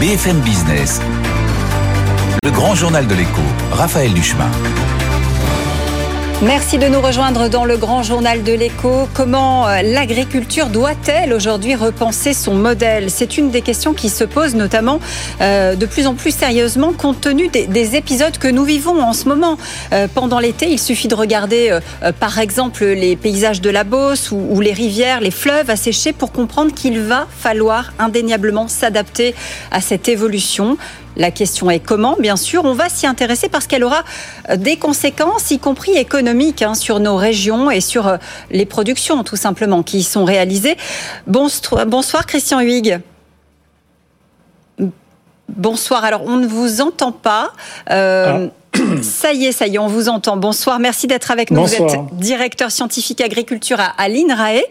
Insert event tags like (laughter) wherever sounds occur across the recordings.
BFM Business, le grand journal de l'écho, Raphaël Duchemin. Merci de nous rejoindre dans le grand journal de l'écho. Comment euh, l'agriculture doit-elle aujourd'hui repenser son modèle? C'est une des questions qui se posent notamment euh, de plus en plus sérieusement compte tenu des, épisodes que nous vivons en ce moment. Euh, pendant l'été, il suffit de regarder par exemple les paysages de la Beauce ou, ou les rivières, les fleuves asséchés pour comprendre qu'il va falloir indéniablement s'adapter à cette évolution. La question est comment, bien sûr. On va s'y intéresser parce qu'elle aura euh, des conséquences, y compris économiques, hein, sur nos régions et sur euh, les productions, tout simplement, qui y sont réalisées. Bonsoir, Christian Huyghe. Bonsoir. Alors, on ne vous entend pas. Euh. (coughs) Ça y est, ça y est, on vous entend. Bonsoir, merci d'être avec nous. Vous êtes directeur scientifique agriculture à, l'INRAE.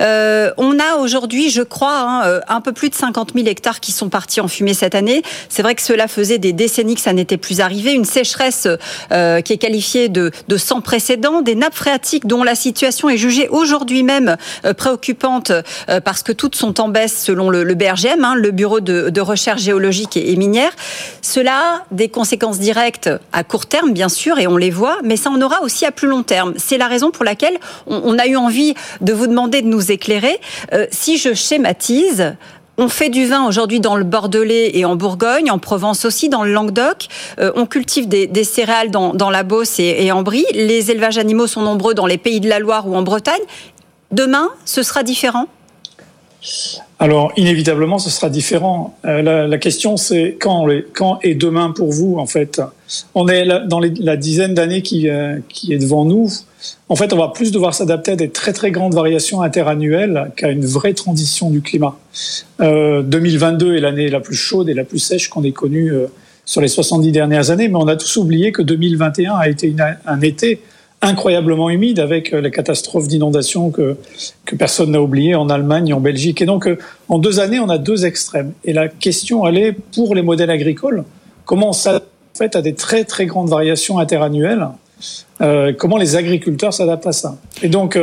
Euh, on a aujourd'hui, je crois, hein, euh, un peu plus de 50 000 hectares qui sont partis en fumée cette année. C'est vrai que cela faisait des décennies que ça n'était plus arrivé. Une sécheresse euh, qui est qualifiée de, de, sans précédent, des nappes phréatiques dont la situation est jugée aujourd'hui même préoccupante parce que toutes sont en baisse selon le, le BRGM, hein, le Bureau de, de recherche géologique et, et minière. Cela a des conséquences directes à court terme, bien sûr, et on les voit, mais ça en aura aussi à plus long terme. C'est la raison pour laquelle on, a eu envie de vous demander de nous éclairer. Euh, si je schématise, on fait du vin aujourd'hui dans le Bordelais et en Bourgogne, en Provence aussi, dans le Languedoc. Euh, on cultive des, céréales dans, la Beauce et, et, en Brie. Les élevages animaux sont nombreux dans les pays de la Loire ou en Bretagne. Demain, ce sera différent? Alors, inévitablement, ce sera différent. Euh, la, question, c'est quand, quand et demain pour vous, en fait? On est dans la dizaine d'années qui, euh, qui est devant nous. En fait, on va plus devoir s'adapter à des très très grandes variations interannuelles qu'à une vraie transition du climat. Euh, 2022 est l'année la plus chaude et la plus sèche qu'on ait connue euh, sur les 70 dernières années, mais on a tous oublié que 2021 a été un été incroyablement humide avec euh, les catastrophes d'inondation que, que personne n'a oublié en Allemagne et en Belgique. Et donc, euh, en deux années, on a deux extrêmes. Et la question, elle est, pour les modèles agricoles, comment ça fait à des très, très grandes variations interannuelles euh, Comment les agriculteurs s'adaptent à ça Et donc,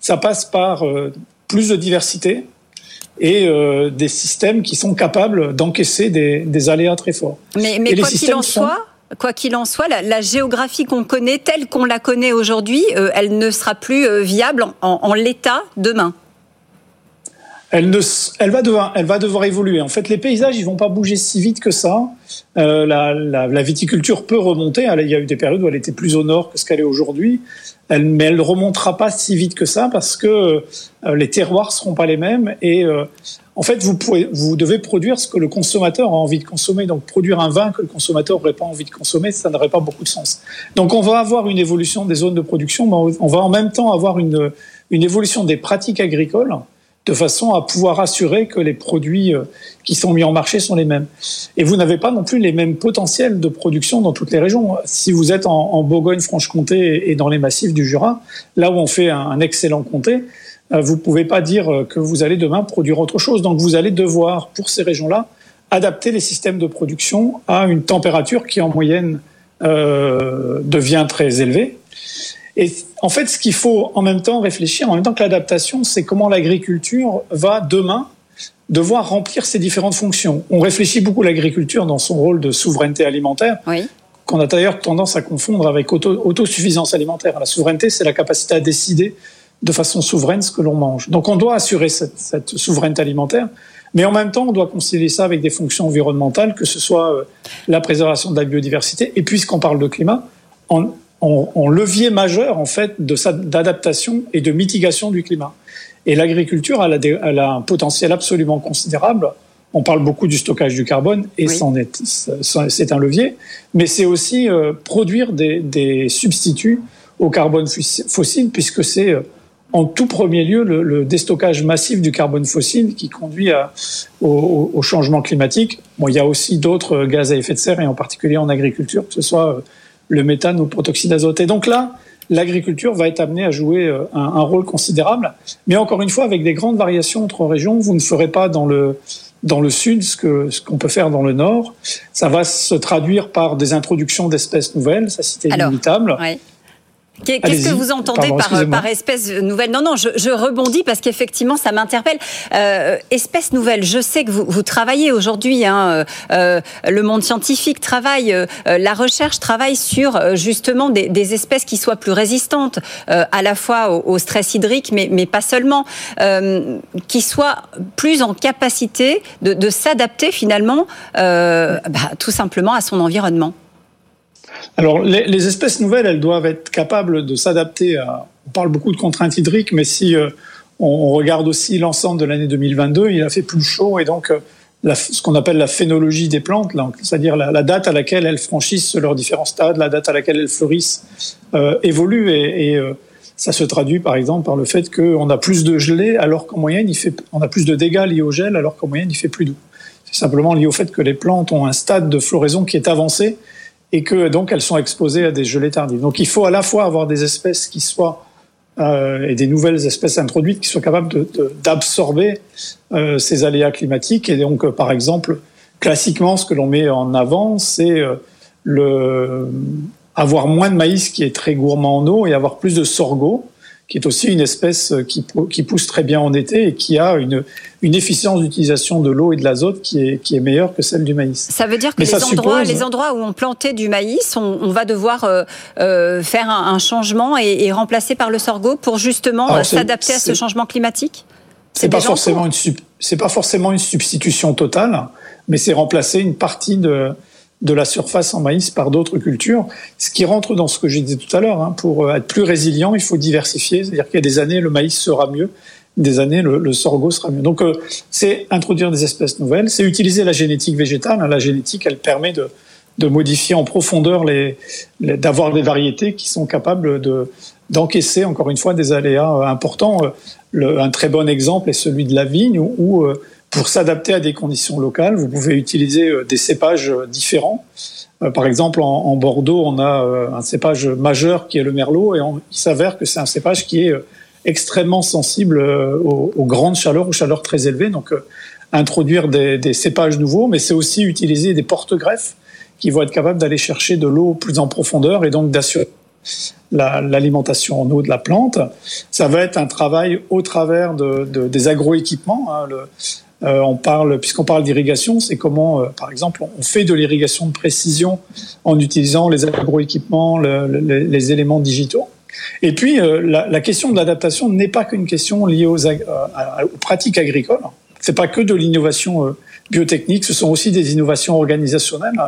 ça passe par plus de diversité et des systèmes qui sont capables d'encaisser des, des, aléas très forts. Mais, mais quoi qu'il en soit, Quoi qu'il en soit, la, géographie qu'on connaît, telle qu'on la connaît aujourd'hui, euh, elle ne sera plus euh, viable en, l'état demain. Elle, ne, elle, va devoir, elle va devoir évoluer. En fait, les paysages, ils vont pas bouger si vite que ça. Euh, la, viticulture peut remonter. Il y a eu des périodes où elle était plus au nord que ce qu'elle est aujourd'hui. Mais elle ne remontera pas si vite que ça parce que les terroirs seront pas les mêmes et en fait, vous, pouvez, vous devez produire ce que le consommateur a envie de consommer. Donc, produire un vin que le consommateur n'aurait pas envie de consommer, ça n'aurait pas beaucoup de sens. Donc, on va avoir une évolution des zones de production, mais on va en même temps avoir une, une évolution des pratiques agricoles de façon à pouvoir assurer que les produits euh, qui sont mis en marché sont les mêmes. Et vous n'avez pas non plus les mêmes potentiels de production dans toutes les régions. Si vous êtes en, Bourgogne-Franche-Comté et dans les massifs du Jura, là où on fait un excellent comté, vous ne pouvez pas dire euh, que vous allez demain produire autre chose. Donc vous allez devoir, pour ces régions-là, adapter les systèmes de production à une température qui en moyenne euh, devient très élevée. Et en fait, ce qu'il faut en même temps réfléchir, en même temps que l'adaptation, c'est comment l'agriculture va demain devoir remplir ces différentes fonctions. On réfléchit beaucoup l'agriculture dans son rôle de souveraineté alimentaire, qu'on a d'ailleurs tendance à confondre avec autosuffisance alimentaire. La souveraineté, c'est la capacité à décider de façon souveraine ce que l'on mange. Donc on doit assurer cette, cette, souveraineté alimentaire, mais en même temps on doit concilier ça avec des fonctions environnementales, que ce soit euh, la préservation de la biodiversité, et puisqu'on parle de climat, en, en, levier majeur en fait d'adaptation et de mitigation du climat. Et l'agriculture, elle, elle, a un potentiel absolument considérable. On parle beaucoup du stockage du carbone, et c'est un levier, mais c'est aussi euh, produire des, des substituts au carbone fossile, puisque c'est euh, en tout premier lieu le, déstockage massif du carbone fossile qui conduit à, au, changement climatique. Bon, il y a aussi d'autres gaz à effet de serre, et en particulier en agriculture, que ce soit euh, le méthane ou le protoxyde d'azote. Et donc là, l'agriculture va être amenée à jouer euh, un, rôle considérable. Mais encore une fois, avec des grandes variations entre régions, vous ne ferez pas dans le dans le sud ce que ce qu'on peut faire dans le nord. Ça va se traduire par des introductions d'espèces nouvelles, ça c'est inévitable. Qu'est-ce que vous entendez par, par, espèce nouvelle? Non, non, je, je, rebondis parce qu'effectivement, ça m'interpelle. Euh, espèce nouvelle, je sais que vous, vous travaillez aujourd'hui, hein, euh, le monde scientifique travaille, euh, la recherche travaille sur euh, justement des, des, espèces qui soient plus résistantes euh, à la fois au, au, stress hydrique, mais, mais pas seulement, qui soient plus en capacité de, de s'adapter finalement bah, tout simplement à son environnement. Alors, les, espèces nouvelles, elles doivent être capables de s'adapter à. On parle beaucoup de contraintes hydriques, mais si euh, on, regarde aussi l'ensemble de l'année 2022, il a fait plus chaud et donc euh, ce qu'on appelle la phénologie des plantes, c'est-à-dire la, date à laquelle elles franchissent leurs différents stades, la date à laquelle elles fleurissent, euh, évolue et, ça se traduit par exemple par le fait qu'on a plus de gelée alors qu'en moyenne il fait, on a plus de dégâts liés au gel alors qu'en moyenne il fait plus doux. C'est simplement lié au fait que les plantes ont un stade de floraison qui est avancé et que donc elles sont exposées à des gelées tardives. Donc il faut à la fois avoir des espèces qui soient euh, et des nouvelles espèces introduites qui soient capables d'absorber euh, ces aléas climatiques. Et donc, euh, par exemple, classiquement, ce que l'on met en avant, c'est euh, le avoir moins de maïs qui est très gourmand en eau et avoir plus de sorgho qui est aussi une espèce qui, qui pousse très bien en été et qui a une, une efficience d'utilisation de l'eau et de l'azote qui est, qui est meilleure que celle du maïs. Ça veut dire que les endroits, les endroits où on plantait du maïs, on, on va devoir euh, euh, faire un, un changement et, et, remplacer par le sorgho pour justement euh, s'adapter à ce changement climatique? C'est pas forcément une c'est pas forcément une substitution totale, mais c'est remplacer une partie de de la surface en maïs par d'autres cultures, ce qui rentre dans ce que j'ai dit tout à l'heure. Hein, pour euh, être plus résilient, il faut diversifier, c'est-à-dire qu'il y a des années, le maïs sera mieux, des années, le, sorgho sera mieux. Donc, euh, c'est introduire des espèces nouvelles, c'est utiliser la génétique végétale. Hein. La génétique, elle permet de, de modifier en profondeur, les, d'avoir des variétés qui sont capables de, d'encaisser, encore une fois, des aléas euh, importants. Le, un très bon exemple est celui de la vigne, où, où pour s'adapter à des conditions locales, vous pouvez utiliser euh, des cépages euh, différents. Euh, par exemple, en, Bordeaux, on a un cépage majeur qui est le merlot, et il s'avère que c'est un cépage qui est extrêmement sensible aux, grandes chaleurs, aux chaleurs très élevées. Donc, introduire des, cépages nouveaux, mais c'est aussi utiliser des porte-greffes qui vont être capables d'aller chercher de l'eau plus en profondeur et donc d'assurer l'alimentation en eau de la plante. Ça va être un travail au travers de, des agroéquipements. Hein, euh, on parle, puisqu'on parle d'irrigation, c'est comment, euh, par exemple, on fait de l'irrigation de précision en utilisant les agroéquipements, les éléments digitaux. Et puis, euh, la, question de l'adaptation n'est pas qu'une question liée aux, aux pratiques agricoles. C'est pas que de l'innovation biotechnique, ce sont aussi des innovations organisationnelles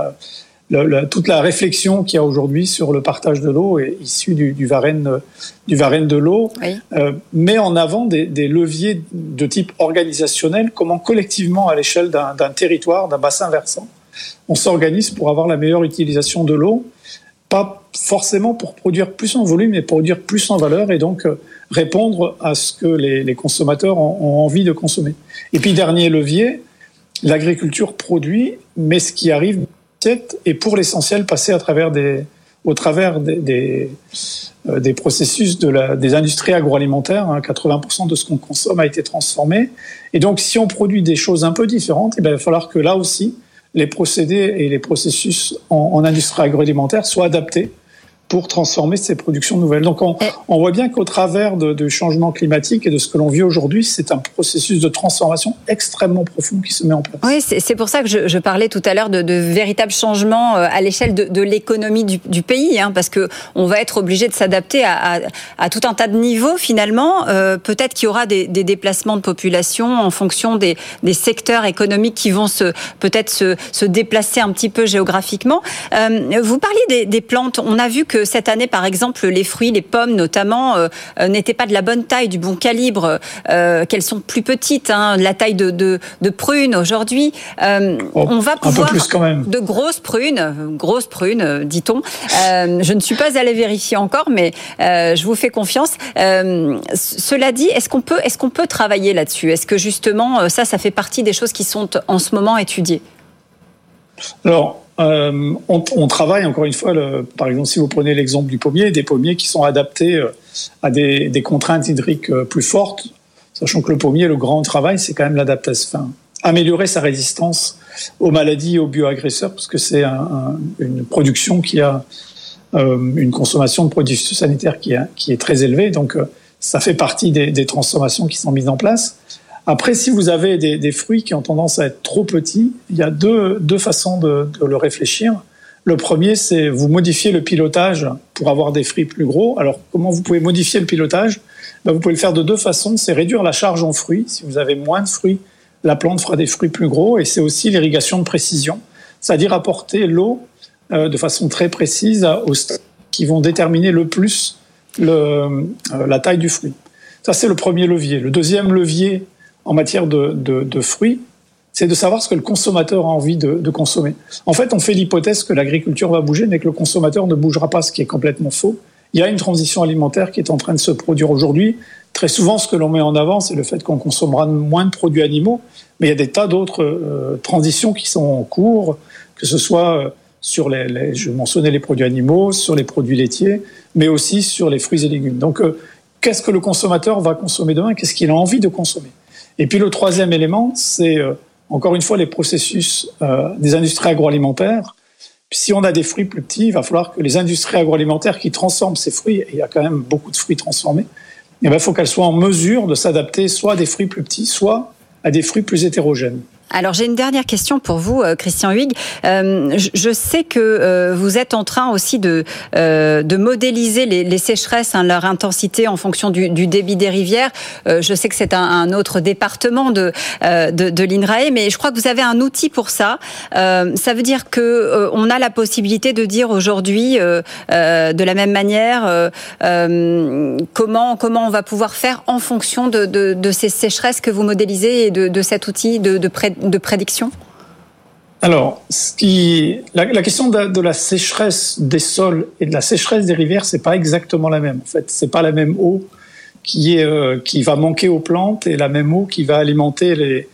toute la réflexion qu'il y a aujourd'hui sur le partage de l'eau est issue du, du Varenne, du Varenne de l'eau, euh, met en avant des, des, leviers de type organisationnel, comment collectivement, à l'échelle d'un territoire, d'un bassin versant, on s'organise pour avoir la meilleure utilisation de l'eau, pas forcément pour produire plus en volume, mais pour produire plus en valeur et donc euh, répondre à ce que les, les consommateurs ont, ont envie de consommer. Et puis, dernier levier, l'agriculture produit, mais ce qui arrive et pour l'essentiel des, au travers des, euh, processus des industries agroalimentaires. Hein, 80% de ce qu'on consomme a été transformé. Et donc, si on produit des choses un peu différentes, eh bien, il va falloir que là aussi, les procédés et les processus en industrie agroalimentaire soient adaptés pour transformer ces productions nouvelles. Donc on, on voit bien qu'au travers de, de changement climatique et de ce que l'on vit aujourd'hui, c'est un processus de transformation extrêmement profond qui se met en place. Oui, c'est pour ça que je, je, parlais tout à l'heure de, de véritables changements euh, à l'échelle de, de l'économie du, du, pays, hein, parce que on va être obligé de s'adapter à, à, à, tout un tas de niveaux finalement. Euh, Peut-être qu'il y aura des, des, déplacements de population en fonction des, des secteurs économiques qui vont se peut-être se, se, déplacer un petit peu géographiquement. Euh, vous parliez des, des plantes. On a vu que cette année, par exemple, les fruits, les pommes notamment, euh, euh, n'étaient pas de la bonne taille, du bon calibre, euh, qu'elles sont plus petites, hein, la taille de, de, de prunes aujourd'hui. Oh, on va pouvoir quand même. de grosses prunes, grosses prunes, dit-on. je ne suis pas allée vérifier encore, mais je vous fais confiance. cela dit, est-ce qu'on peut, est-ce qu'on peut travailler là-dessus? Est-ce que justement, ça, ça fait partie des choses qui sont en ce moment étudiées? Alors, euh, on, travaille encore une fois, par exemple, si vous prenez l'exemple du pommier, des pommiers qui sont adaptés euh, à des, contraintes hydriques euh, plus fortes, sachant que le pommier, le grand travail, c'est quand même l'adaptation, améliorer sa résistance aux maladies et aux bioagresseurs, parce que c'est un, un, une production qui a une consommation de produits sanitaires qui, est très élevée. Donc, ça fait partie des, transformations qui sont mises en place. Après, si vous avez des, fruits qui ont tendance à être trop petits, il y a deux, deux façons de, le réfléchir. Le premier, c'est vous modifier le pilotage pour avoir des fruits plus gros. Alors, comment vous pouvez modifier le pilotage? Ben, Vous pouvez le faire de deux façons. C'est réduire la charge en fruits. Si vous avez moins de fruits, la plante fera des fruits plus gros. Et c'est aussi l'irrigation de précision, c'est-à-dire apporter l'eau euh, de façon très précise aux qui vont déterminer le plus euh, la taille du fruit. Ça, c'est le premier levier. Le deuxième levier en matière de, fruits, c'est de savoir ce que le consommateur a envie de, consommer. En fait, on fait l'hypothèse que l'agriculture va bouger, mais que le consommateur ne bougera pas, ce qui est complètement faux. Il y a une transition alimentaire qui est en train de se produire aujourd'hui. Très souvent, ce que l'on met en avant, c'est le fait qu'on consommera moins de produits animaux, mais il y a des tas d'autres euh, transitions qui sont en cours, que ce soit euh, sur les, les, je mentionnais les produits animaux, sur les produits laitiers, mais aussi sur les fruits et légumes. Donc, euh, qu'est-ce que le consommateur va consommer demain? Qu'est-ce qu'il a envie de consommer? Et puis le troisième élément, c'est euh, encore une fois les processus euh, des industries agroalimentaires. si on a des fruits plus petits, il va falloir que les industries agroalimentaires qui transforment ces fruits, et il y a quand même beaucoup de fruits transformés, eh il faut qu'elles soient en mesure de s'adapter soit à des fruits plus petits, soit à des fruits plus hétérogènes. Alors j'ai une dernière question pour vous, euh, Christian Huyghe. Euh, je sais que euh, vous êtes en train aussi de, de modéliser les, les sécheresses, hein, leur intensité en fonction du, du débit des rivières. je sais que c'est un, un, autre département de, de, de l'INRAE, mais je crois que vous avez un outil pour ça. ça veut dire que on a la possibilité de dire aujourd'hui, de la même manière, comment comment on va pouvoir faire en fonction de, de, de ces sécheresses que vous modélisez et de, de cet outil de, de de prédiction alors, ce qui, la, la question de, de, la sécheresse des sols et de la sécheresse des rivières, c'est pas exactement la même. En fait, c'est pas la même eau qui est euh, qui va manquer aux plantes et la même eau qui va alimenter les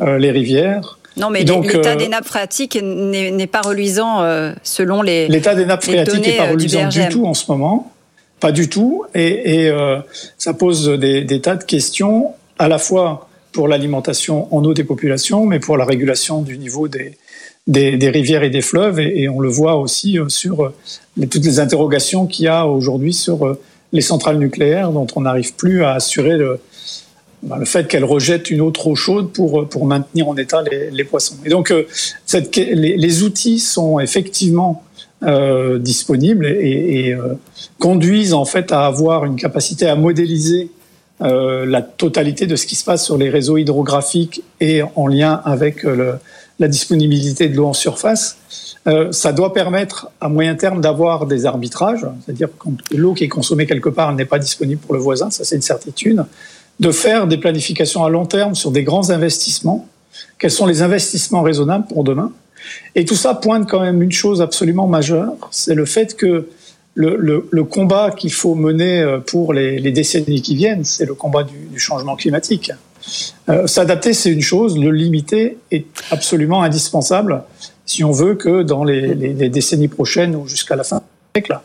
euh, les rivières. Non, mais l'état euh, des nappes phréatiques n'est pas reluisant selon les. L'état des nappes phréatiques n'est pas reluisant du, du, tout en ce moment, pas du tout, et, et ça pose des, des, tas de questions à la fois pour l'alimentation en eau des populations, mais pour la régulation du niveau des, des, rivières et des fleuves. Et, on le voit aussi euh, sur euh, toutes les interrogations qu'il y a aujourd'hui sur euh, les centrales nucléaires, dont on n'arrive plus à assurer le, ben, le fait qu'elles rejettent une eau trop chaude pour, pour maintenir en état les, poissons. Et donc, les, outils sont effectivement disponibles et, conduisent en fait à avoir une capacité à modéliser euh, la totalité de ce qui se passe sur les réseaux hydrographiques et en lien avec euh, la disponibilité de l'eau en surface, euh, ça doit permettre à moyen terme d'avoir des arbitrages, c'est-à-dire quand l'eau qui est consommée quelque part n'est pas disponible pour le voisin, ça c'est une certitude, de faire des planifications à long terme sur des grands investissements. Quels sont les investissements raisonnables pour demain? Et tout ça pointe quand même une chose absolument majeure, c'est le fait que le, le, le combat qu'il faut mener euh, pour les, les, décennies qui viennent, c'est le combat du, du changement climatique. Euh, S'adapter, c'est une chose, le limiter est absolument indispensable si on veut que dans les, les, les décennies prochaines ou jusqu'à la fin du siècle,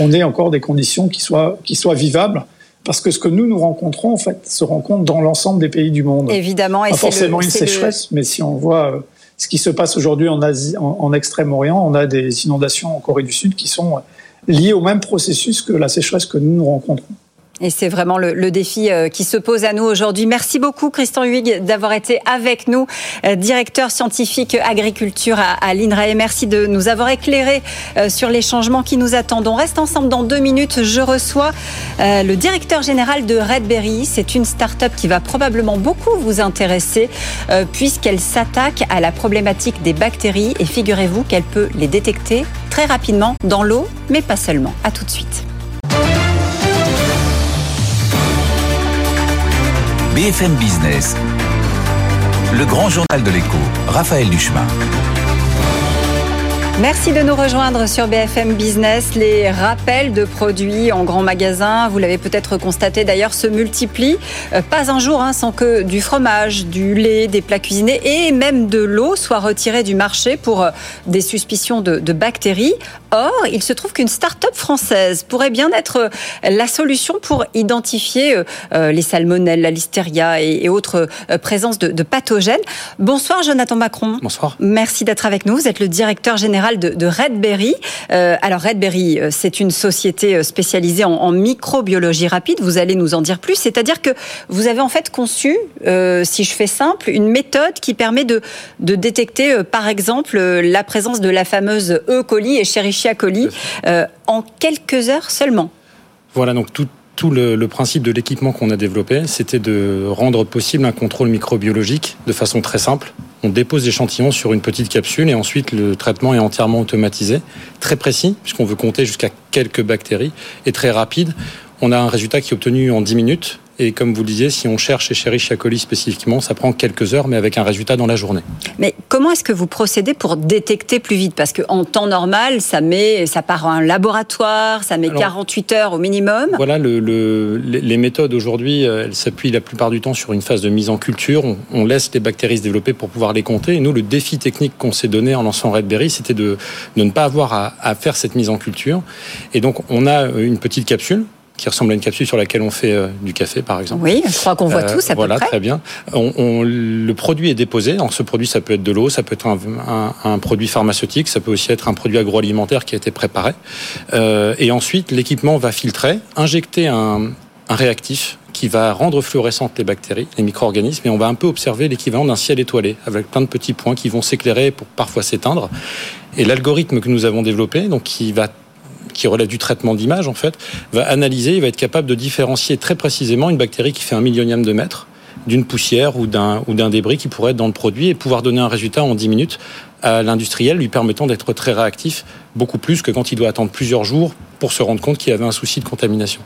on ait encore des conditions qui soient, qui soient vivables. Parce que ce que nous nous rencontrons, en fait, se rencontre dans l'ensemble des pays du monde. Évidemment, et pas forcément le, une sécheresse, le... mais si on voit euh, ce qui se passe aujourd'hui en Asie, en, en Extrême-Orient, on a des inondations en Corée du Sud qui sont liées au même processus que la sécheresse que nous nous rencontrons. Et c'est vraiment le, défi euh, qui se pose à nous aujourd'hui. Merci beaucoup, Christian Huyghe, d'avoir été avec nous, euh, directeur scientifique agriculture à, à l'INRAE. Merci de nous avoir éclairé euh, sur les changements qui nous attendent. On reste ensemble dans deux minutes. Je reçois le directeur général de Redberry. C'est une start-up qui va probablement beaucoup vous intéresser puisqu'elle s'attaque à la problématique des bactéries et figurez-vous qu'elle peut les détecter très rapidement dans l'eau, mais pas seulement. À tout de suite. BFM Business, le grand journal de l'écho, Raphaël Duchemin. Merci de nous rejoindre sur BFM Business. Les rappels de produits en grand magasin, vous l'avez peut-être constaté d'ailleurs, se multiplient. Euh, pas un jour hein, sans que du fromage, du lait, des plats cuisinés et même de l'eau soient retirés du marché pour euh, des suspicions de, de bactéries. Or, il se trouve qu'une start-up française pourrait bien être euh, la solution pour identifier les salmonelles, la listeria et, autres présences de, de pathogènes. Bonsoir Jonathan Macron. Bonsoir. Merci d'être avec nous. Vous êtes le directeur général général de, Redberry. alors Redberry, c'est une société spécialisée en, microbiologie rapide. Vous allez nous en dire plus. C'est-à-dire que vous avez en fait conçu, si je fais simple, une méthode qui permet de, de détecter, par exemple, la présence de la fameuse E. coli et Escherichia coli en quelques heures seulement. Voilà, donc tout, tout le, principe de l'équipement qu'on a développé, c'était de rendre possible un contrôle microbiologique de façon très simple. On dépose l'échantillon sur une petite capsule et ensuite le traitement est entièrement automatisé, très précis, puisqu'on veut compter jusqu'à quelques bactéries, et très rapide. On a un résultat qui est obtenu en 10 minutes et comme vous le disiez, si on cherche Escherichia coli spécifiquement, ça prend quelques heures, mais avec un résultat dans la journée. Mais comment est-ce que vous procédez pour détecter plus vite? Parce qu'en temps normal, ça met, ça part en laboratoire, ça met 48 heures au minimum. Voilà, le, les méthodes aujourd'hui, euh, elles s'appuient la plupart du temps sur une phase de mise en culture. On, laisse les bactéries se développer pour pouvoir les compter. Et nous, le défi technique qu'on s'est donné en lançant Redberry, c'était de, de, ne pas avoir à, à faire cette mise en culture. Et donc, on a une petite capsule qui ressemble à une capsule sur laquelle on fait euh, du café, par exemple. Oui, je crois qu'on voit tout, ça Voilà, très bien. On, le produit est déposé. Alors, ce produit, ça peut être de l'eau, ça peut être un, produit pharmaceutique, ça peut aussi être un produit agroalimentaire qui a été préparé. Euh, et ensuite, l'équipement va filtrer, injecter un, un réactif qui va rendre fluorescentes les bactéries, les micro-organismes, et on va un peu observer l'équivalent d'un ciel étoilé, avec plein de petits points qui vont s'éclairer pour parfois s'éteindre. Et l'algorithme que nous avons développé, donc qui va qui relève du traitement d'image en fait, va analyser, il va être capable de différencier très précisément une bactérie qui fait un millionième de mètre d'une poussière ou d'un ou d'un débris qui pourrait être dans le produit et pouvoir donner un résultat en 10 minutes à l'industriel lui permettant d'être très réactif beaucoup plus que quand il doit attendre plusieurs jours pour se rendre compte qu'il y avait un souci de contamination.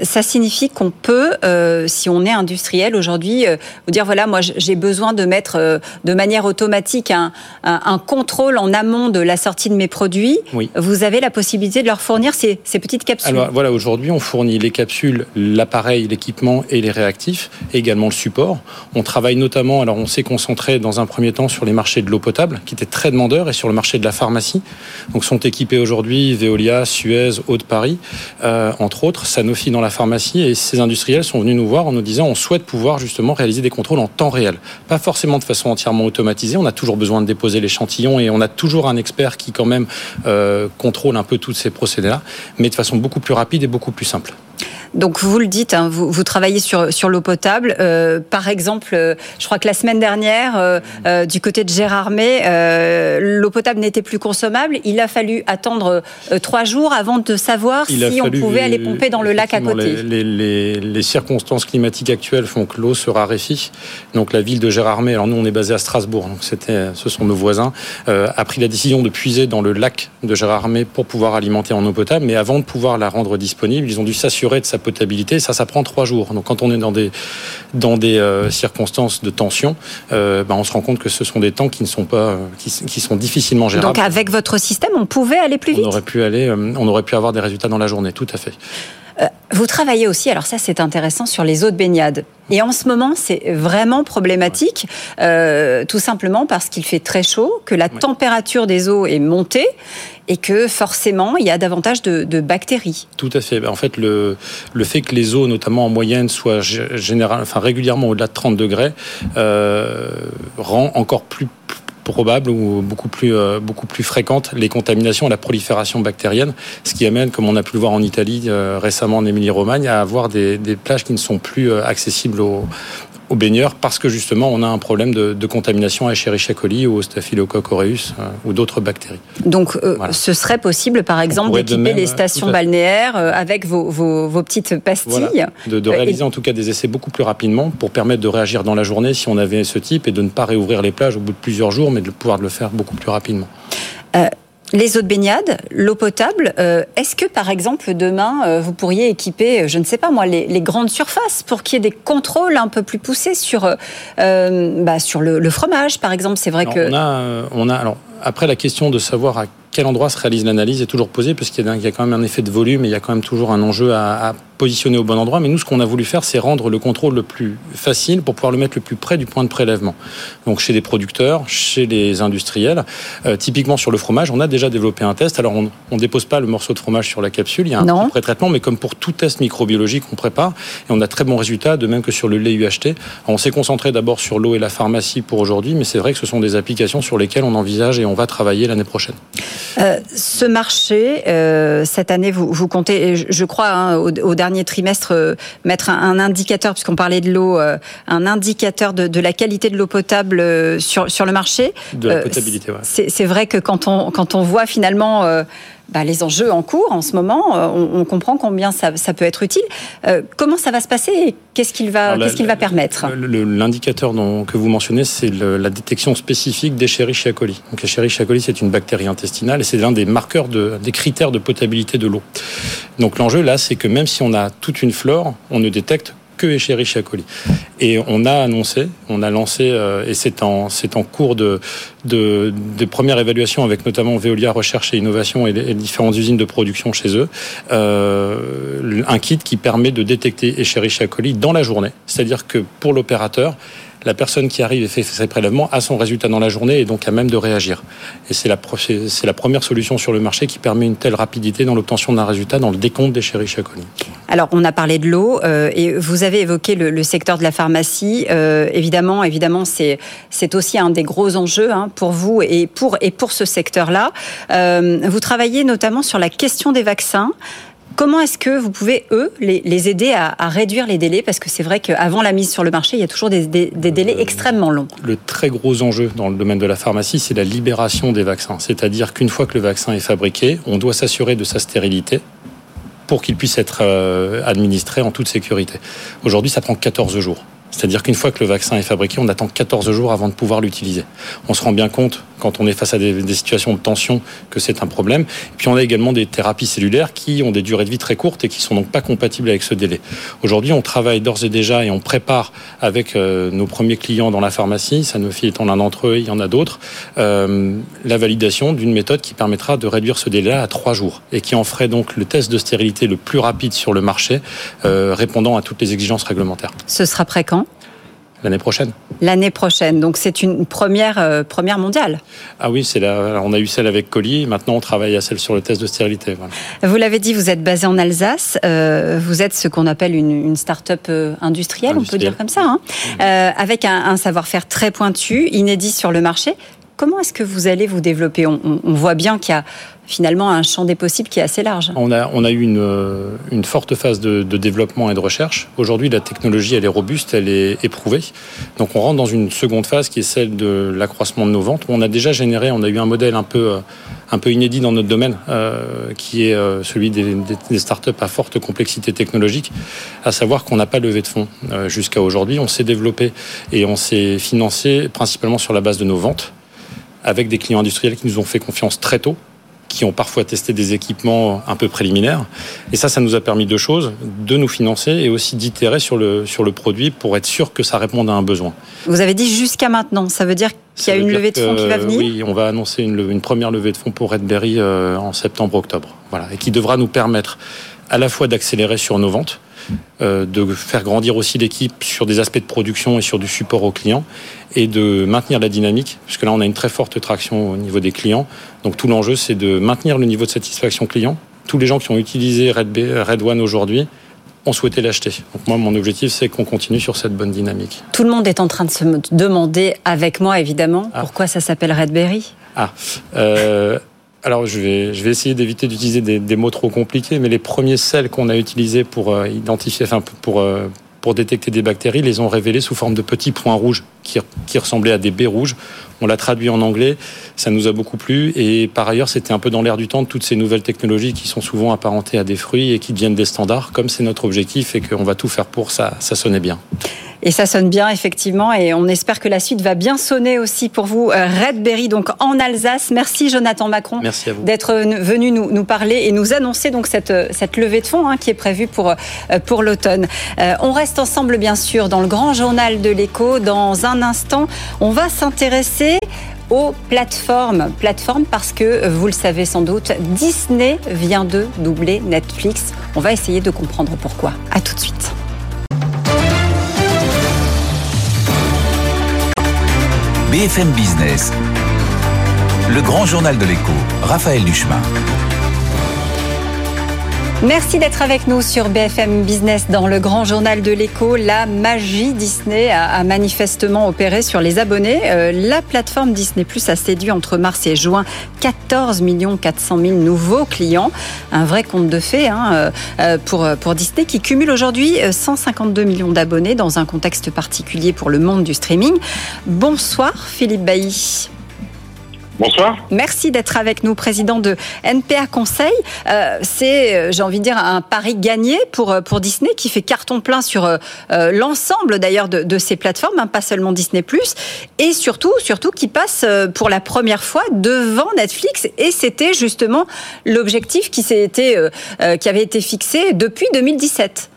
Ça signifie qu'on peut, euh, si on est industriel aujourd'hui, euh, vous dire voilà, moi j'ai besoin de mettre euh, de manière automatique un, un, contrôle en amont de la sortie de mes produits. Oui. Vous avez la possibilité de leur fournir ces, ces petites capsules. Alors voilà, aujourd'hui on fournit les capsules, l'appareil, l'équipement et les réactifs, et également le support. On travaille notamment, alors on s'est concentré dans un premier temps sur les marchés de l'eau potable, qui étaient très demandeurs, et sur le marché de la pharmacie. Donc sont équipés aujourd'hui Veolia, Suez, Haute-Paris, euh, entre autres, Sanofi dans la pharmacie. Et ces industriels sont venus nous voir en nous disant on souhaite pouvoir justement réaliser des contrôles en temps réel. Pas forcément de façon entièrement automatisée. On a toujours besoin de déposer l'échantillon et on a toujours un expert qui quand même euh, contrôle un peu tous ces procédés-là, mais de façon beaucoup plus rapide et beaucoup plus simple. Donc vous le dites, hein, vous, vous, travaillez sur, sur l'eau potable. Euh, par exemple, euh, je crois que la semaine dernière, euh, du côté de Gérardmer, l'eau potable n'était plus consommable. Il a fallu attendre trois jours avant de savoir si on pouvait aller pomper dans le lac à côté. Les, les, les, circonstances climatiques actuelles font que l'eau se raréfie. Donc la ville de Gérardmer, alors nous on est basé à Strasbourg, donc c'était, ce sont nos voisins, a pris la décision de puiser dans le lac de Gérardmer pour pouvoir alimenter en eau potable. Mais avant de pouvoir la rendre disponible, ils ont dû s'assurer de sa potabilité. Ça, ça prend trois jours. Donc quand on est dans des, dans des euh, circonstances de tension, euh, ben, on se rend compte que ce sont des temps qui ne sont pas, qui, qui, sont difficilement gérables. Donc avec votre système, on pouvait aller plus vite. On aurait pu aller, euh, on aurait pu avoir des résultats dans la journée, tout à fait. Euh, vous travaillez aussi, alors ça c'est intéressant, sur les eaux de baignade. Et en ce moment, c'est vraiment problématique, euh, tout simplement parce qu'il fait très chaud, que la température des eaux est montée et que forcément, il y a davantage de, bactéries. Tout à fait. En fait, le, le fait que les eaux, notamment en moyenne, soient général, enfin, régulièrement au-delà de 30 degrés, euh, rend encore plus probable ou beaucoup plus, euh, beaucoup plus fréquente les contaminations et la prolifération bactérienne, ce qui amène, comme on a pu le voir en Italie euh, récemment en Émilie-Romagne, à avoir des, plages qui ne sont plus euh, accessibles aux, aux baigneurs parce que justement on a un problème de, de contamination à Escherichia coli ou au Staphylococcus aureus euh, ou d'autres bactéries. Donc euh, ce serait possible par exemple d'équiper les stations balnéaires euh, avec vos, vos, vos, petites pastilles de, de, réaliser en tout cas des essais beaucoup plus rapidement pour permettre de réagir dans la journée si on avait ce type et de ne pas réouvrir les plages au bout de plusieurs jours mais de pouvoir le faire beaucoup plus rapidement. Euh, les eaux de baignade, l'eau potable, euh, est-ce que par exemple demain euh, vous pourriez équiper, je ne sais pas moi, les, grandes surfaces pour qu'il y ait des contrôles un peu plus poussés sur, euh, bah, sur le, fromage par exemple? C'est vrai que on a, on a alors après la question de savoir à quel endroit se réalise l'analyse est toujours posée parce qu'il y, a quand même un effet de volume et il y a quand même toujours un enjeu à, à positionner au bon endroit. Mais nous, ce qu'on a voulu faire, c'est rendre le contrôle le plus facile pour pouvoir le mettre le plus près du point de prélèvement. Donc chez des producteurs, chez les industriels. Euh, typiquement sur le fromage, on a déjà développé un test. Alors on ne dépose pas le morceau de fromage sur la capsule, il y a un pré-traitement, mais comme pour tout test microbiologique, on prépare et on a très bons résultats, de même que sur le lait UHT. on s'est concentré d'abord sur l'eau et la pharmacie pour aujourd'hui, mais c'est vrai que ce sont des applications sur lesquelles on envisage et on va travailler l'année prochaine. Euh, ce marché, euh, cette année, vous, vous comptez, je, crois, hein, au, dernier trimestre, euh, mettre un, indicateur, puisqu'on parlait de l'eau, un indicateur de, de, la qualité de l'eau potable sur, sur le marché. De la potabilité, ouais. C'est vrai que quand on, quand on voit finalement bah, les enjeux en cours en ce moment. Euh, on, comprend combien ça, peut être utile. Euh, comment ça va se passer et qu'est-ce qu'il va, qu'est-ce qu'il va permettre L'indicateur que vous mentionnez, c'est la détection spécifique d'Escherichia coli. Donc Escherichia coli, c'est une bactérie intestinale et c'est l'un des marqueurs, de, des critères de potabilité de l'eau. Donc l'enjeu là, c'est que même si on a toute une flore, on ne détecte que. Et on a annoncé, on a lancé, euh, et c'est en, cours de, de, de première évaluation avec notamment Veolia Recherche et Innovation et les, différentes usines de production chez eux, euh, un kit qui permet de détecter Escherichia coli dans la journée. C'est-à-dire que pour l'opérateur, la personne qui arrive et fait ses prélèvements a son résultat dans la journée et donc a même de réagir. Et c'est la, première solution sur le marché qui permet une telle rapidité dans l'obtention d'un résultat dans le décompte des chéris coli. Alors, on a parlé de l'eau euh, et vous avez évoqué le, secteur de la pharmacie. Euh, évidemment, évidemment, c'est aussi un des gros enjeux hein, pour vous et pour et pour ce secteur-là. Euh, vous travaillez notamment sur la question des vaccins. Comment est-ce que vous pouvez, eux, les, aider à, réduire les délais? Parce que c'est vrai qu'avant la mise sur le marché, il y a toujours des, délais extrêmement longs. Le très gros enjeu dans le domaine de la pharmacie, c'est la libération des vaccins. C'est-à-dire qu'une fois que le vaccin est fabriqué, on doit s'assurer de sa stérilité pour qu'il puisse être euh, administré en toute sécurité. Aujourd'hui, ça prend 14 jours. C'est-à-dire qu'une fois que le vaccin est fabriqué, on attend 14 jours avant de pouvoir l'utiliser. On se rend bien compte, quand on est face à des, situations de tension, que c'est un problème. Puis on a également des thérapies cellulaires qui ont des durées de vie très courtes et qui sont donc pas compatibles avec ce délai. Aujourd'hui, on travaille d'ores et déjà et on prépare avec euh, nos premiers clients dans la pharmacie, Sanofi étant l'un d'entre eux, il y en a d'autres, euh, la validation d'une méthode qui permettra de réduire ce délai à trois jours et qui en ferait donc le test de stérilité le plus rapide sur le marché, euh, répondant à toutes les exigences réglementaires. Ce sera prêt quand? L'année prochaine. L'année prochaine. Donc c'est une première, euh, première mondiale. Ah oui, c'est là. On a eu celle avec Colli. Maintenant, on travaille à celle sur le test de stérilité. Vous l'avez dit, vous êtes basé en Alsace. Euh, vous êtes ce qu'on appelle une, une start-up euh, industrielle, on peut dire comme ça, hein. avec un, un savoir-faire très pointu, inédit sur le marché. Comment est-ce que vous allez vous développer on, voit bien qu'il y a finalement un champ des possibles qui est assez large. On a, eu une, euh, une forte phase de, développement et de recherche. Aujourd'hui, la technologie, elle est robuste, elle est éprouvée. Donc on rentre dans une seconde phase qui est celle de l'accroissement de nos ventes. On a déjà généré, on a eu un modèle un peu, peu inédit dans notre domaine, euh, qui est euh, celui des, startups à forte complexité technologique, à savoir qu'on n'a pas levé de fonds jusqu'à aujourd'hui. On s'est développé et on s'est financé principalement sur la base de nos ventes avec des clients industriels qui nous ont fait confiance très tôt qui ont parfois testé des équipements un peu préliminaires. Et ça, ça nous a permis deux choses, de nous financer et aussi d'itérer sur le, sur le produit pour être sûr que ça réponde à un besoin. Vous avez dit jusqu'à maintenant, ça veut dire qu'il y a une levée de fonds qui va venir? Oui, on va annoncer une, une première levée de fonds pour Redberry euh, en septembre-octobre. Voilà, et qui devra nous permettre à la fois d'accélérer sur nos ventes, de faire grandir aussi l'équipe sur des aspects de production et sur du support aux clients et de maintenir la dynamique, puisque là on a une très forte traction au niveau des clients. Donc tout l'enjeu c'est de maintenir le niveau de satisfaction client. Tous les gens qui ont utilisé Red, Red One aujourd'hui ont souhaité l'acheter. Donc moi, mon objectif, c'est qu'on continue sur cette bonne dynamique. Tout le monde est en train de se demander, avec moi évidemment, ah. pourquoi ça s'appelle Redberry Ah, euh, alors je vais, je vais essayer d'éviter d'utiliser des, mots trop compliqués, mais les premiers sels qu'on a utilisés pour euh, identifier, enfin pour, euh, pour détecter des bactéries, les ont révélés sous forme de petits points rouges qui, qui ressemblaient à des baies rouges. On l'a traduit en anglais, ça nous a beaucoup plu et par ailleurs c'était un peu dans l'air du temps de toutes ces nouvelles technologies qui sont souvent apparentées à des fruits et qui deviennent des standards, comme c'est notre objectif et qu'on va tout faire pour ça, ça sonnait bien. Et ça sonne bien, effectivement. Et on espère que la suite va bien sonner aussi pour vous. Euh, Redberry, donc en Alsace. Merci, Jonathan Macron, d'être venu nous, nous, parler et nous annoncer donc cette, cette levée de fonds hein, qui est prévue pour, euh, pour l'automne. Euh, on reste ensemble, bien sûr, dans le grand journal de l'écho. Dans un instant, on va s'intéresser aux plateformes. Plateformes parce que, vous le savez sans doute, Disney vient de doubler Netflix. On va essayer de comprendre pourquoi. À tout de suite. BFM Business, le grand journal de l'écho, Raphaël Duchemin. Merci d'être avec nous sur BFM Business dans le grand journal de l'écho. La magie Disney a, manifestement opéré sur les abonnés. Euh, la plateforme Disney Plus a séduit entre mars et juin 14 400 000 nouveaux clients. Un vrai conte de fées hein, euh, euh, pour, pour Disney qui cumule aujourd'hui 152 millions d'abonnés dans un contexte particulier pour le monde du streaming. Bonsoir Philippe Bailly. Bonsoir. Merci d'être avec nous, président de NPA Conseil. Euh, c'est, euh, j'ai envie de dire, un pari gagné pour, euh, pour Disney qui fait carton plein sur l'ensemble d'ailleurs de, de, ces plateformes, hein, pas seulement Disney+, et surtout, surtout qui passe pour la première fois devant Netflix. Et c'était justement l'objectif qui, s'est été, qui avait été fixé depuis 2017.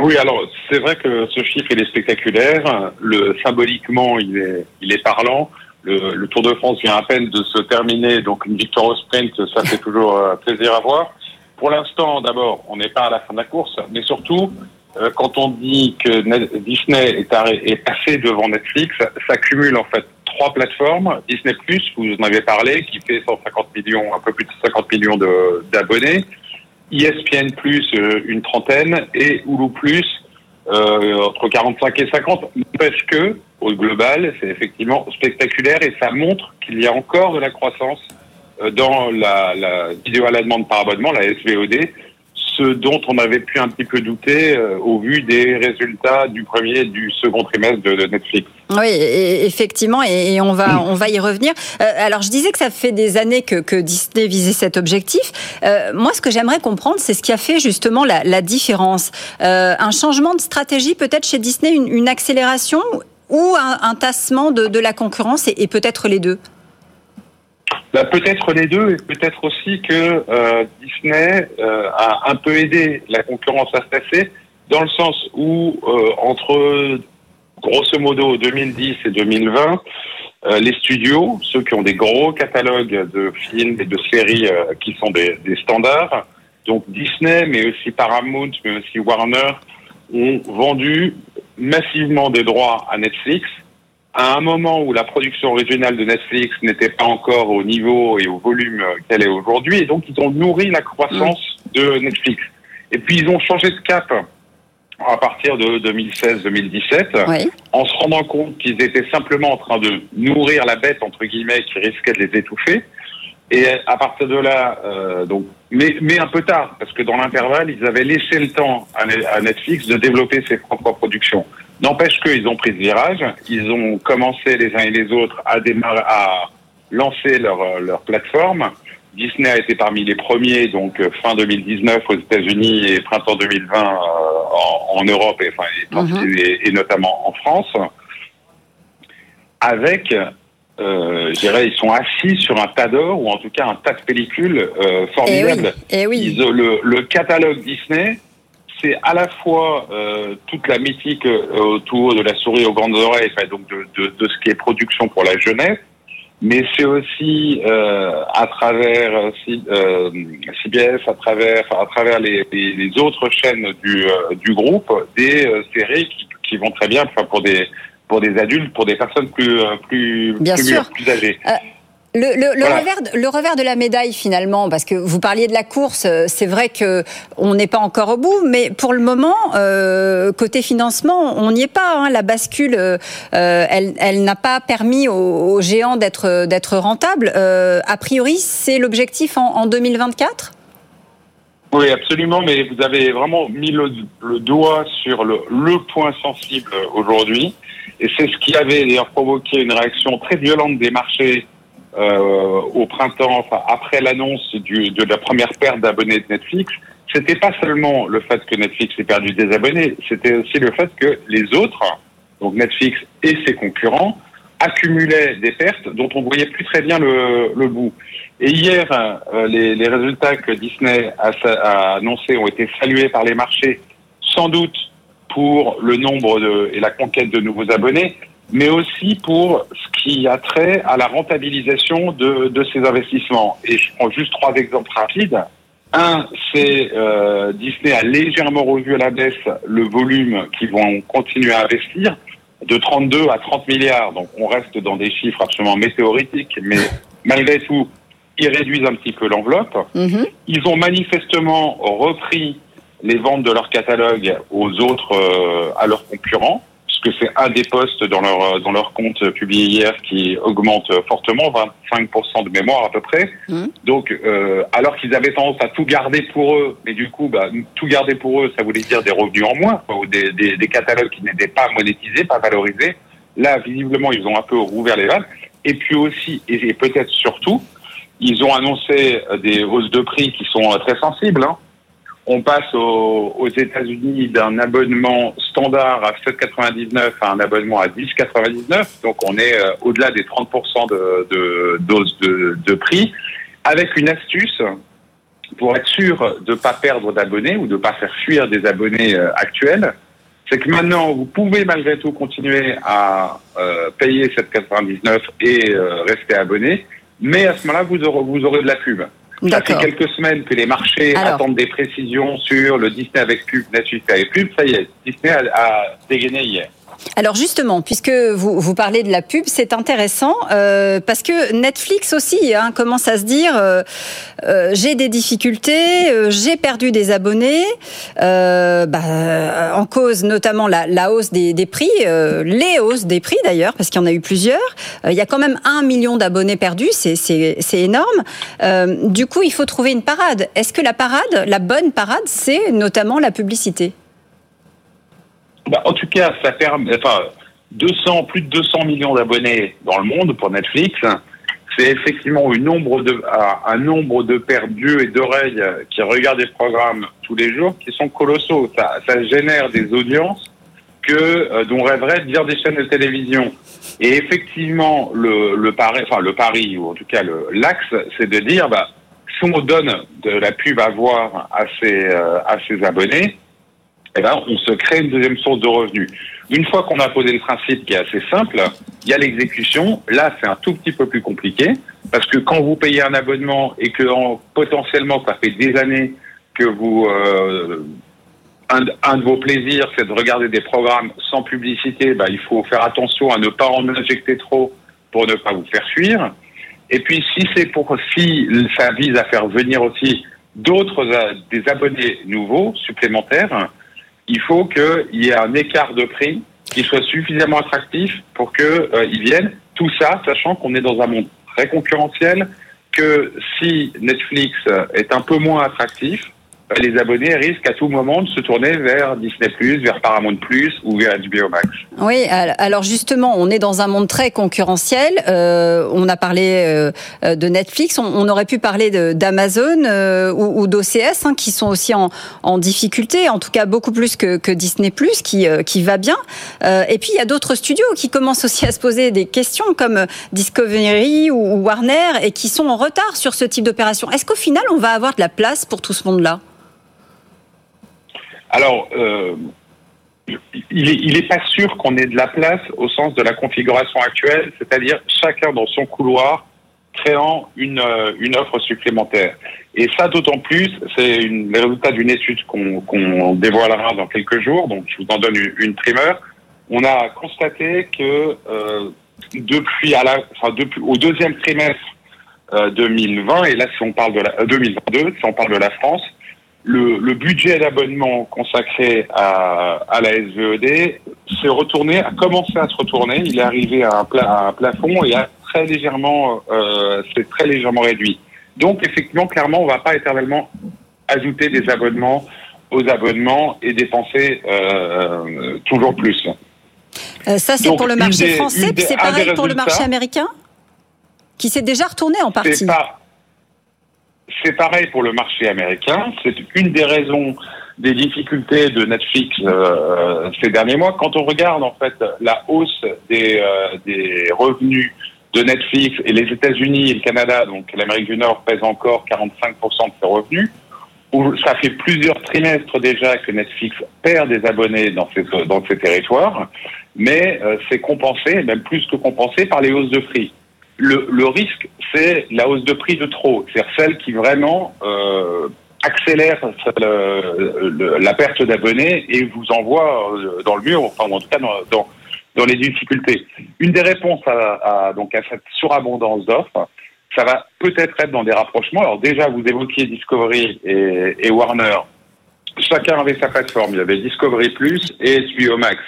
Oui, alors c'est vrai que ce chiffre il est spectaculaire. Le symboliquement, il est, il est parlant. Le, Tour de France vient à peine de se terminer, donc une victoire au sprint, ça fait toujours euh, plaisir à voir. Pour l'instant, d'abord, on n'est pas à la fin de la course, mais surtout, euh, quand on dit que Disney est, est passé devant Netflix, ça, cumule en fait trois plateformes. Disney vous en avez parlé, qui fait 150 millions, un peu plus de 50 millions d'abonnés. ESPN euh, une trentaine, et Hulu Plus, entre 45 et 50, parce que au global, c'est effectivement spectaculaire et ça montre qu'il y a encore de la croissance euh, dans la, la vidéo à la demande par abonnement, la SVOD, ce dont on avait pu un petit peu douter euh, au vu des résultats du premier et du second trimestre de, Netflix. Oui, effectivement, et, on va on va y revenir. Euh, alors, je disais que ça fait des années que, que Disney visait cet objectif. moi, ce que j'aimerais comprendre, c'est ce qui a fait justement la, la différence. un changement de stratégie, peut-être chez Disney, une, une accélération ou un, tassement de, la concurrence et, peut-être les deux? Bah, Peut-être les deux et peut-être aussi que euh, Disney euh, a un peu aidé la concurrence à se tasser dans le sens où euh, entre grosso modo 2010 et 2020, les studios, ceux qui ont des gros catalogues de films et de séries qui sont des, des standards, donc Disney, mais aussi Paramount, mais aussi Warner, ont vendu massivement des droits à Netflix à un moment où la production originale de Netflix n'était pas encore au niveau et au volume qu'elle est aujourd'hui, et donc ils ont nourri la croissance mm. de Netflix. Et puis ils ont changé de cap à partir de 2016-2017, en se rendant compte qu'ils étaient simplement en train de nourrir la bête entre guillemets qui risquait de les étouffer. Et à partir de là, euh, donc, mais, mais un peu tard, parce que dans l'intervalle, ils avaient laissé le temps à Netflix de développer ses propres productions. N'empêche qu'ils ont pris le virage, ils ont commencé les uns et les autres à démarrer, à lancer leur, leur plateforme. Disney a été parmi les premiers, donc euh, fin 2019 aux États-Unis et printemps 2020 euh, en, en, Europe et, enfin, mhm. et, et, notamment en France, avec euh, je dirais, ils sont assis sur un tas d'or, ou en tout cas un tas de pellicules euh, formidables. Et oui, et oui. le, le, catalogue Disney, c'est à la fois euh, toute la mythique euh, autour de la souris aux grandes oreilles, enfin, donc de, de, de, ce qui est production pour la jeunesse, mais c'est aussi euh, à travers euh, CBS, à travers, à travers les, les, les autres chaînes du, du groupe, des séries qui, qui vont très bien, enfin pour des pour des adultes, pour des personnes plus, euh, plus, Bien plus, sûr. plus âgées. Euh, le, le, revers, le, revers, de la médaille finalement, parce que vous parliez de la course, euh, c'est vrai que on n'est pas encore au bout, mais pour le moment, côté financement, on n'y est pas. Hein. La bascule, elle, elle n'a pas permis aux, géants d'être d'être rentables. a priori, c'est l'objectif en, en 2024. Oui, absolument, mais vous avez vraiment mis le, le doigt sur le, le point sensible aujourd'hui. Et c'est ce qui avait d'ailleurs provoqué une réaction très violente des marchés euh, au printemps, enfin, après l'annonce de la première perte d'abonnés de Netflix. C'était pas seulement le fait que Netflix ait perdu des abonnés, c'était aussi le fait que les autres, donc Netflix et ses concurrents, accumulaient des pertes dont on voyait plus très bien le, le bout. Et hier, euh, les, les, résultats que Disney a, a annoncés ont été salués par les marchés, sans doute pour le nombre de, et la conquête de nouveaux abonnés, mais aussi pour ce qui a trait à la rentabilisation de, de ces investissements. Et je prends juste trois exemples rapides. Un, c'est euh, Disney a légèrement revu à la baisse le volume qu'ils vont continuer à investir de 32 à 30 milliards. Donc on reste dans des chiffres absolument météoritiques, mais malgré tout, ils réduisent un petit peu l'enveloppe. Mhm. Ils ont manifestement repris les ventes de leur catalogue aux autres, euh, à leurs concurrents, puisque c'est un des postes dans leur dans leur compte publié hier qui augmente fortement, 25% de mémoire à peu près. Mhm. Donc, euh, alors qu'ils avaient tendance à tout garder pour eux, mais du coup, bah, tout garder pour eux, ça voulait dire des revenus en moins, ou des, des, des catalogues qui n'étaient pas monétisés, pas valorisés. Là, visiblement, ils ont un peu rouvert les vannes. Et puis aussi, et peut-être surtout, ils ont annoncé euh, des hausses de prix qui sont euh, très sensibles. Hein. On passe aux, aux États-Unis d'un abonnement standard à 7,99 à un abonnement à 10,99. Donc on est euh, au-delà des 30% de, de, de, de, prix, avec une astuce pour être sûr de ne pas perdre d'abonnés ou de ne pas faire fuir des abonnés actuels c'est que maintenant, vous pouvez malgré tout continuer à euh, payer 7,99 et euh, rester abonné, mais à ce moment-là, vous aurez, vous aurez de la pub. Ça fait quelques semaines que les marchés attendent des précisions sur le Disney avec pub, Netflix avec pub. Ça y est, Disney a, a dégainé hier. Alors justement, puisque vous, parlez de la pub, c'est intéressant euh, parce que Netflix aussi hein, commence à se dire euh, euh, j'ai des difficultés, j'ai perdu des abonnés, bah, en cause notamment la, hausse des, prix, les hausses des prix d'ailleurs, parce qu'il y en a eu plusieurs. il y a quand même un million d'abonnés perdus, c'est énorme. du coup, il faut trouver une parade. Est-ce que la parade, la bonne parade, c'est notamment la publicité? Bah, en tout cas, ça permet, enfin, 200, plus de 200 millions d'abonnés dans le monde pour Netflix. C'est effectivement une nombre de, un nombre de paires d'yeux et d'oreilles qui regardent des programmes tous les jours qui sont colossaux. Ça, ça génère des audiences que euh, dont rêveraient bien des chaînes de télévision. Et effectivement, le, le pari, enfin le pari ou en tout cas l'axe, c'est de dire, bah, si on donne de la pub à voir à ses, euh, à ses abonnés, eh ben, on se crée une deuxième source de revenus. Une fois qu'on a posé le principe qui est assez simple, il y a l'exécution. Là, c'est un tout petit peu plus compliqué parce que quand vous payez un abonnement et que potentiellement ça fait des années que vous euh, un, de vos plaisirs, c'est de regarder des programmes sans publicité, bah, il faut faire attention à ne pas en injecter trop pour ne pas vous faire fuir. Et puis, si c'est pour si ça vise à faire venir aussi d'autres euh, des abonnés nouveaux supplémentaires, il faut qu'il y ait un écart de prix qui soit suffisamment attractif pour qu'ils euh, viennent. Tout ça, sachant qu'on est dans un monde très concurrentiel, que si Netflix est un peu moins attractif, les abonnés risquent à tout moment de se tourner vers Disney+, vers Paramount+, ou vers HBO Max. Oui, alors justement, on est dans un monde très concurrentiel. Euh, on a parlé euh, de Netflix, on, aurait pu parler d'Amazon euh, ou, d'OCS, hein, qui sont aussi en, difficulté, en tout cas beaucoup plus que, Disney+, qui, qui va bien. et puis, il y a d'autres studios qui commencent aussi à se poser des questions, comme Discovery ou Warner, et qui sont en retard sur ce type d'opération. Est-ce qu'au final, on va avoir de la place pour tout ce monde-là? Alors, euh, il n'est pas sûr qu'on ait de la place au sens de la configuration actuelle, c'est-à-dire chacun dans son couloir créant une, euh, une offre supplémentaire. Et ça, d'autant plus, c'est le résultat d'une étude qu'on dévoilera dans quelques jours, donc je vous en donne une, primeur. On a constaté que euh, depuis, à la, enfin, depuis au deuxième trimestre 2020, et là si on parle de la 2022, si on parle de la France, le, le budget d'abonnement consacré à, à, la SVED s'est retourné, a commencé à se retourner. Il est arrivé à un, à un plafond et a très légèrement, euh, c'est très légèrement réduit. Donc effectivement, clairement, on va pas éternellement ajouter des abonnements aux abonnements et dépenser euh, toujours plus. Euh, ça, c'est pour le marché français, puis c'est pareil pour le marché américain, qui s'est déjà retourné en partie. C'est pareil pour le marché américain. C'est une des raisons des difficultés de Netflix euh, ces derniers mois. Quand on regarde en fait la hausse des, euh, des revenus de Netflix et les États-Unis et le Canada, donc l'Amérique du Nord pèse encore 45% de ses revenus. Ça fait plusieurs trimestres déjà que Netflix perd des abonnés dans ces, dans ces territoires, mais euh, c'est compensé, même plus que compensé, par les hausses de prix. Le, le risque, c'est la hausse de prix de trop, c'est-à-dire celle qui vraiment euh, accélère la perte d'abonnés et vous envoie euh, dans le mur, enfin en tout cas dans, dans, les difficultés. Une des réponses à, donc à cette surabondance d'offres, ça va peut-être être dans des rapprochements. Alors déjà, vous évoquiez Discovery et, et Warner. Chacun avait sa plateforme. Il y avait Discovery Plus et HBO Max.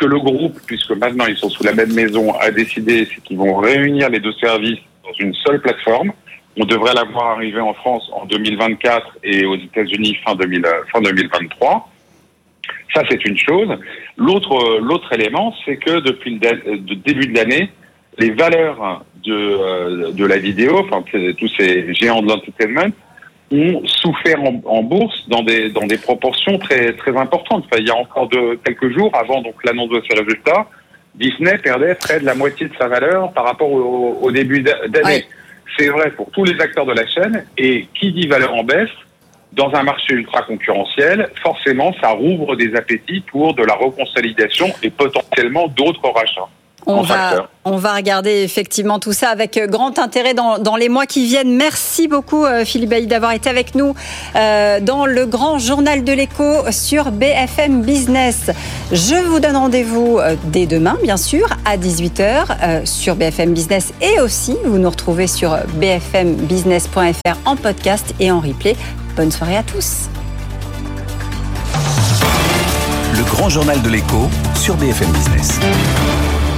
Que le groupe, puisque maintenant ils sont sous la même maison, a décidé, c'est qu'ils vont réunir les deux services dans une seule plateforme. On devrait l'avoir arrivé en France en 2024 et aux États-Unis fin, 2000, fin 2023. Ça, c'est une chose. L'autre, l'autre élément, c'est que depuis le début de l'année, les valeurs de, euh, de la vidéo, enfin tous ces géants de l'entertainment, ont souffert en, bourse dans des dans des proportions très très importantes. Enfin, il y a encore de quelques jours avant donc l'annonce de ces résultats, Disney perdait près de la moitié de sa valeur par rapport au, début d'année. C'est vrai pour tous les acteurs de la chaîne et qui dit valeur en baisse dans un marché ultra concurrentiel, forcément ça rouvre des appétits pour de la reconsolidation et potentiellement d'autres rachats. On va, on va regarder effectivement tout ça avec grand intérêt dans, les mois qui viennent. Merci beaucoup euh, Philippe Bailly d'avoir été avec nous euh, dans le grand journal de l'écho sur BFM Business. Je vous donne rendez-vous euh, dès demain, bien sûr, à 18h sur BFM Business et aussi vous nous retrouvez sur bfmbusiness.fr en podcast et en replay. Bonne soirée à tous. Le grand journal de l'écho sur BFM Business.